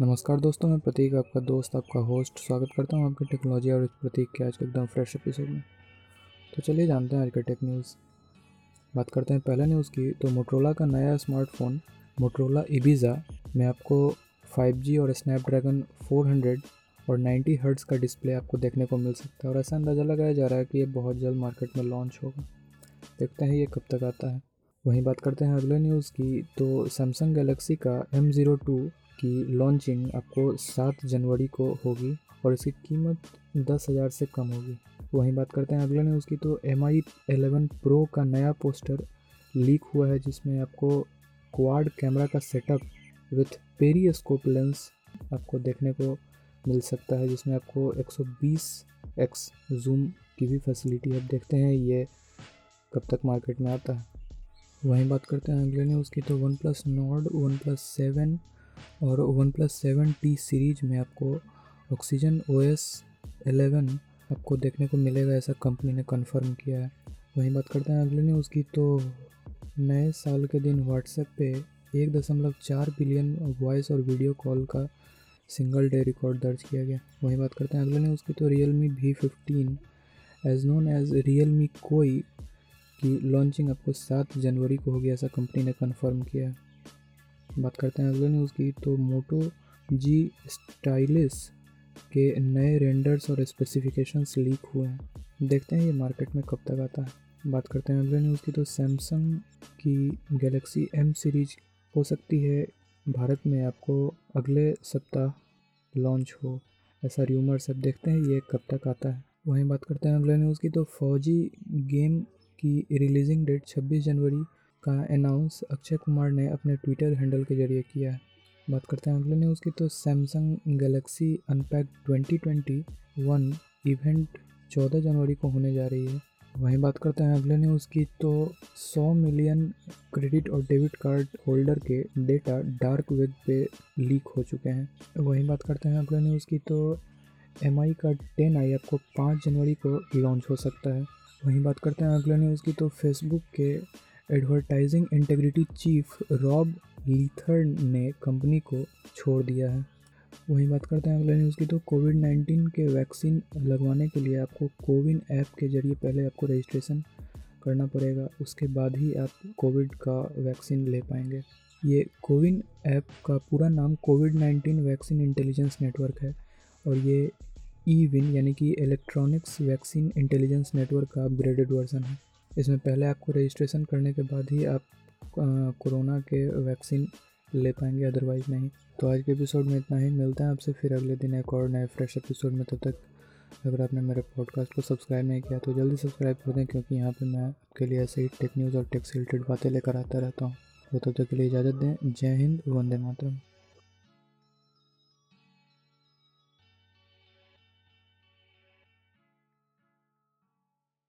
नमस्कार दोस्तों, मैं प्रतीक, आपका दोस्त, आपका होस्ट स्वागत करता हूँ आपकी टेक्नोलॉजी और प्रतीक के आज के एकदम फ्रेश एपिसोड में। तो चलिए जानते हैं आज का टेक न्यूज़ बात करते हैं पहले न्यूज़ की तो मोटरोला का नया स्मार्टफ़ोन मोटरोला इबीज़ा में आपको 5G और स्नैपड्रैगन 400 और 90 हर्ट्स का डिस्प्ले आपको देखने को मिल सकता है। और ऐसा अंदाज़ा लगाया जा रहा है कि ये बहुत जल्द मार्केट में लॉन्च होगा। देखते हैं ये कब तक आता है। वहीं बात करते हैं अगले न्यूज़ की तो सैमसंग गैलेक्सी का एम ज़ीरो टू की लॉन्चिंग आपको सात जनवरी को होगी और इसकी कीमत दस हज़ार से कम होगी। वहीं बात करते हैं अगले न्यूज़ की तो एम आई एलेवन प्रो का नया पोस्टर लीक हुआ है, जिसमें आपको क्वाड कैमरा का सेटअप विथ पेरीस्कोप लेंस आपको देखने को मिल सकता है, जिसमें आपको 120 एक्स जूम की भी फैसिलिटी है। देखते हैं ये कब तक मार्केट में आता है। वहीं बात करते हैं अगले न्यूज़ की तो OnePlus Nord OnePlus seven और OnePlus seven T series में आपको ऑक्सीजन ओ एस एलेवन आपको देखने को मिलेगा, ऐसा कंपनी ने कंफर्म किया है। वहीं बात करते हैं अगले न्यूज़ की तो नए साल के दिन व्हाट्सएप पे एक दशमलव चार बिलियन वॉइस और वीडियो कॉल का सिंगल डे रिकॉर्ड दर्ज किया गया। वहीं बात करते हैं अगले न्यूज़ की तो Realme V fifteen as known as Realme कोई, की लॉन्चिंग आपको सात जनवरी को होगी, ऐसा कंपनी ने कन्फर्म किया है। बात करते हैं अगले न्यूज़ की तो मोटो जी स्टाइलिस के नए रेंडर्स और स्पेसिफिकेशंस लीक हुए हैं। देखते हैं ये मार्केट में कब तक आता है। बात करते हैं अगले न्यूज़ की तो सैमसंग की गैलेक्सी एम सीरीज़ हो सकती है। भारत में आपको अगले सप्ताह लॉन्च हो, ऐसा र्यूमर्स अब देखते हैं ये कब तक आता है। वहीं बात करते हैं अगले न्यूज़ की तो फौजी गेम की रिलीजिंग डेट 26 जनवरी का अनाउंस अक्षय कुमार ने अपने ट्विटर हैंडल के ज़रिए किया है। बात करते हैं अगले न्यूज़ की तो सैमसंग गैलेक्सी अनपैक 2021 इवेंट 14 जनवरी को होने जा रही है। वहीं बात करते हैं अगले न्यूज़ की तो 100 मिलियन क्रेडिट और डेबिट कार्ड होल्डर के डेटा डार्क वेब पे लीक हो चुके हैं। वहीं बात करते हैं अगले न्यूज़ की तो एम का टेन आई आपको पाँच जनवरी को लॉन्च हो सकता है। वहीं बात करते हैं अगले न्यूज़ की तो फेसबुक के advertising integrity chief Rob Leathern ने कंपनी को छोड़ दिया है। वहीं बात करते हैं अगले न्यूज़ की तो कोविड नाइन्टीन के वैक्सीन लगवाने के लिए आपको कोविन ऐप के ज़रिए पहले आपको रजिस्ट्रेशन करना पड़ेगा, उसके बाद ही आप कोविड का वैक्सीन ले पाएँगे। ये कोविन ऐप का पूरा नाम Covid nineteen vaccine intelligence network है और ये ई विन यानी कि इलेक्ट्रॉनिक्स वैक्सीन इंटेलिजेंस नेटवर्क का अपग्रेडेड वर्जन है। इसमें पहले आपको रजिस्ट्रेशन करने के बाद ही आप कोरोना के वैक्सीन ले पाएँगे अदरवाइज़ नहीं। तो आज के एपिसोड में इतना ही। मिलता है आपसे फिर अगले दिन एक और नए फ्रेश एपिसोड में। तब तक अगर आपने मेरे पॉडकास्ट को सब्सक्राइब नहीं किया तो जल्दी सब्सक्राइब कर दें, क्योंकि यहाँ पे मैं आपके लिए ऐसे ही टेक न्यूज़ और टेक्स रिलेटेड बातें लेकर आता रहता हूँ। तो तब तक के लिए इजाज़त दें। जय हिंद, वंदे मातरम।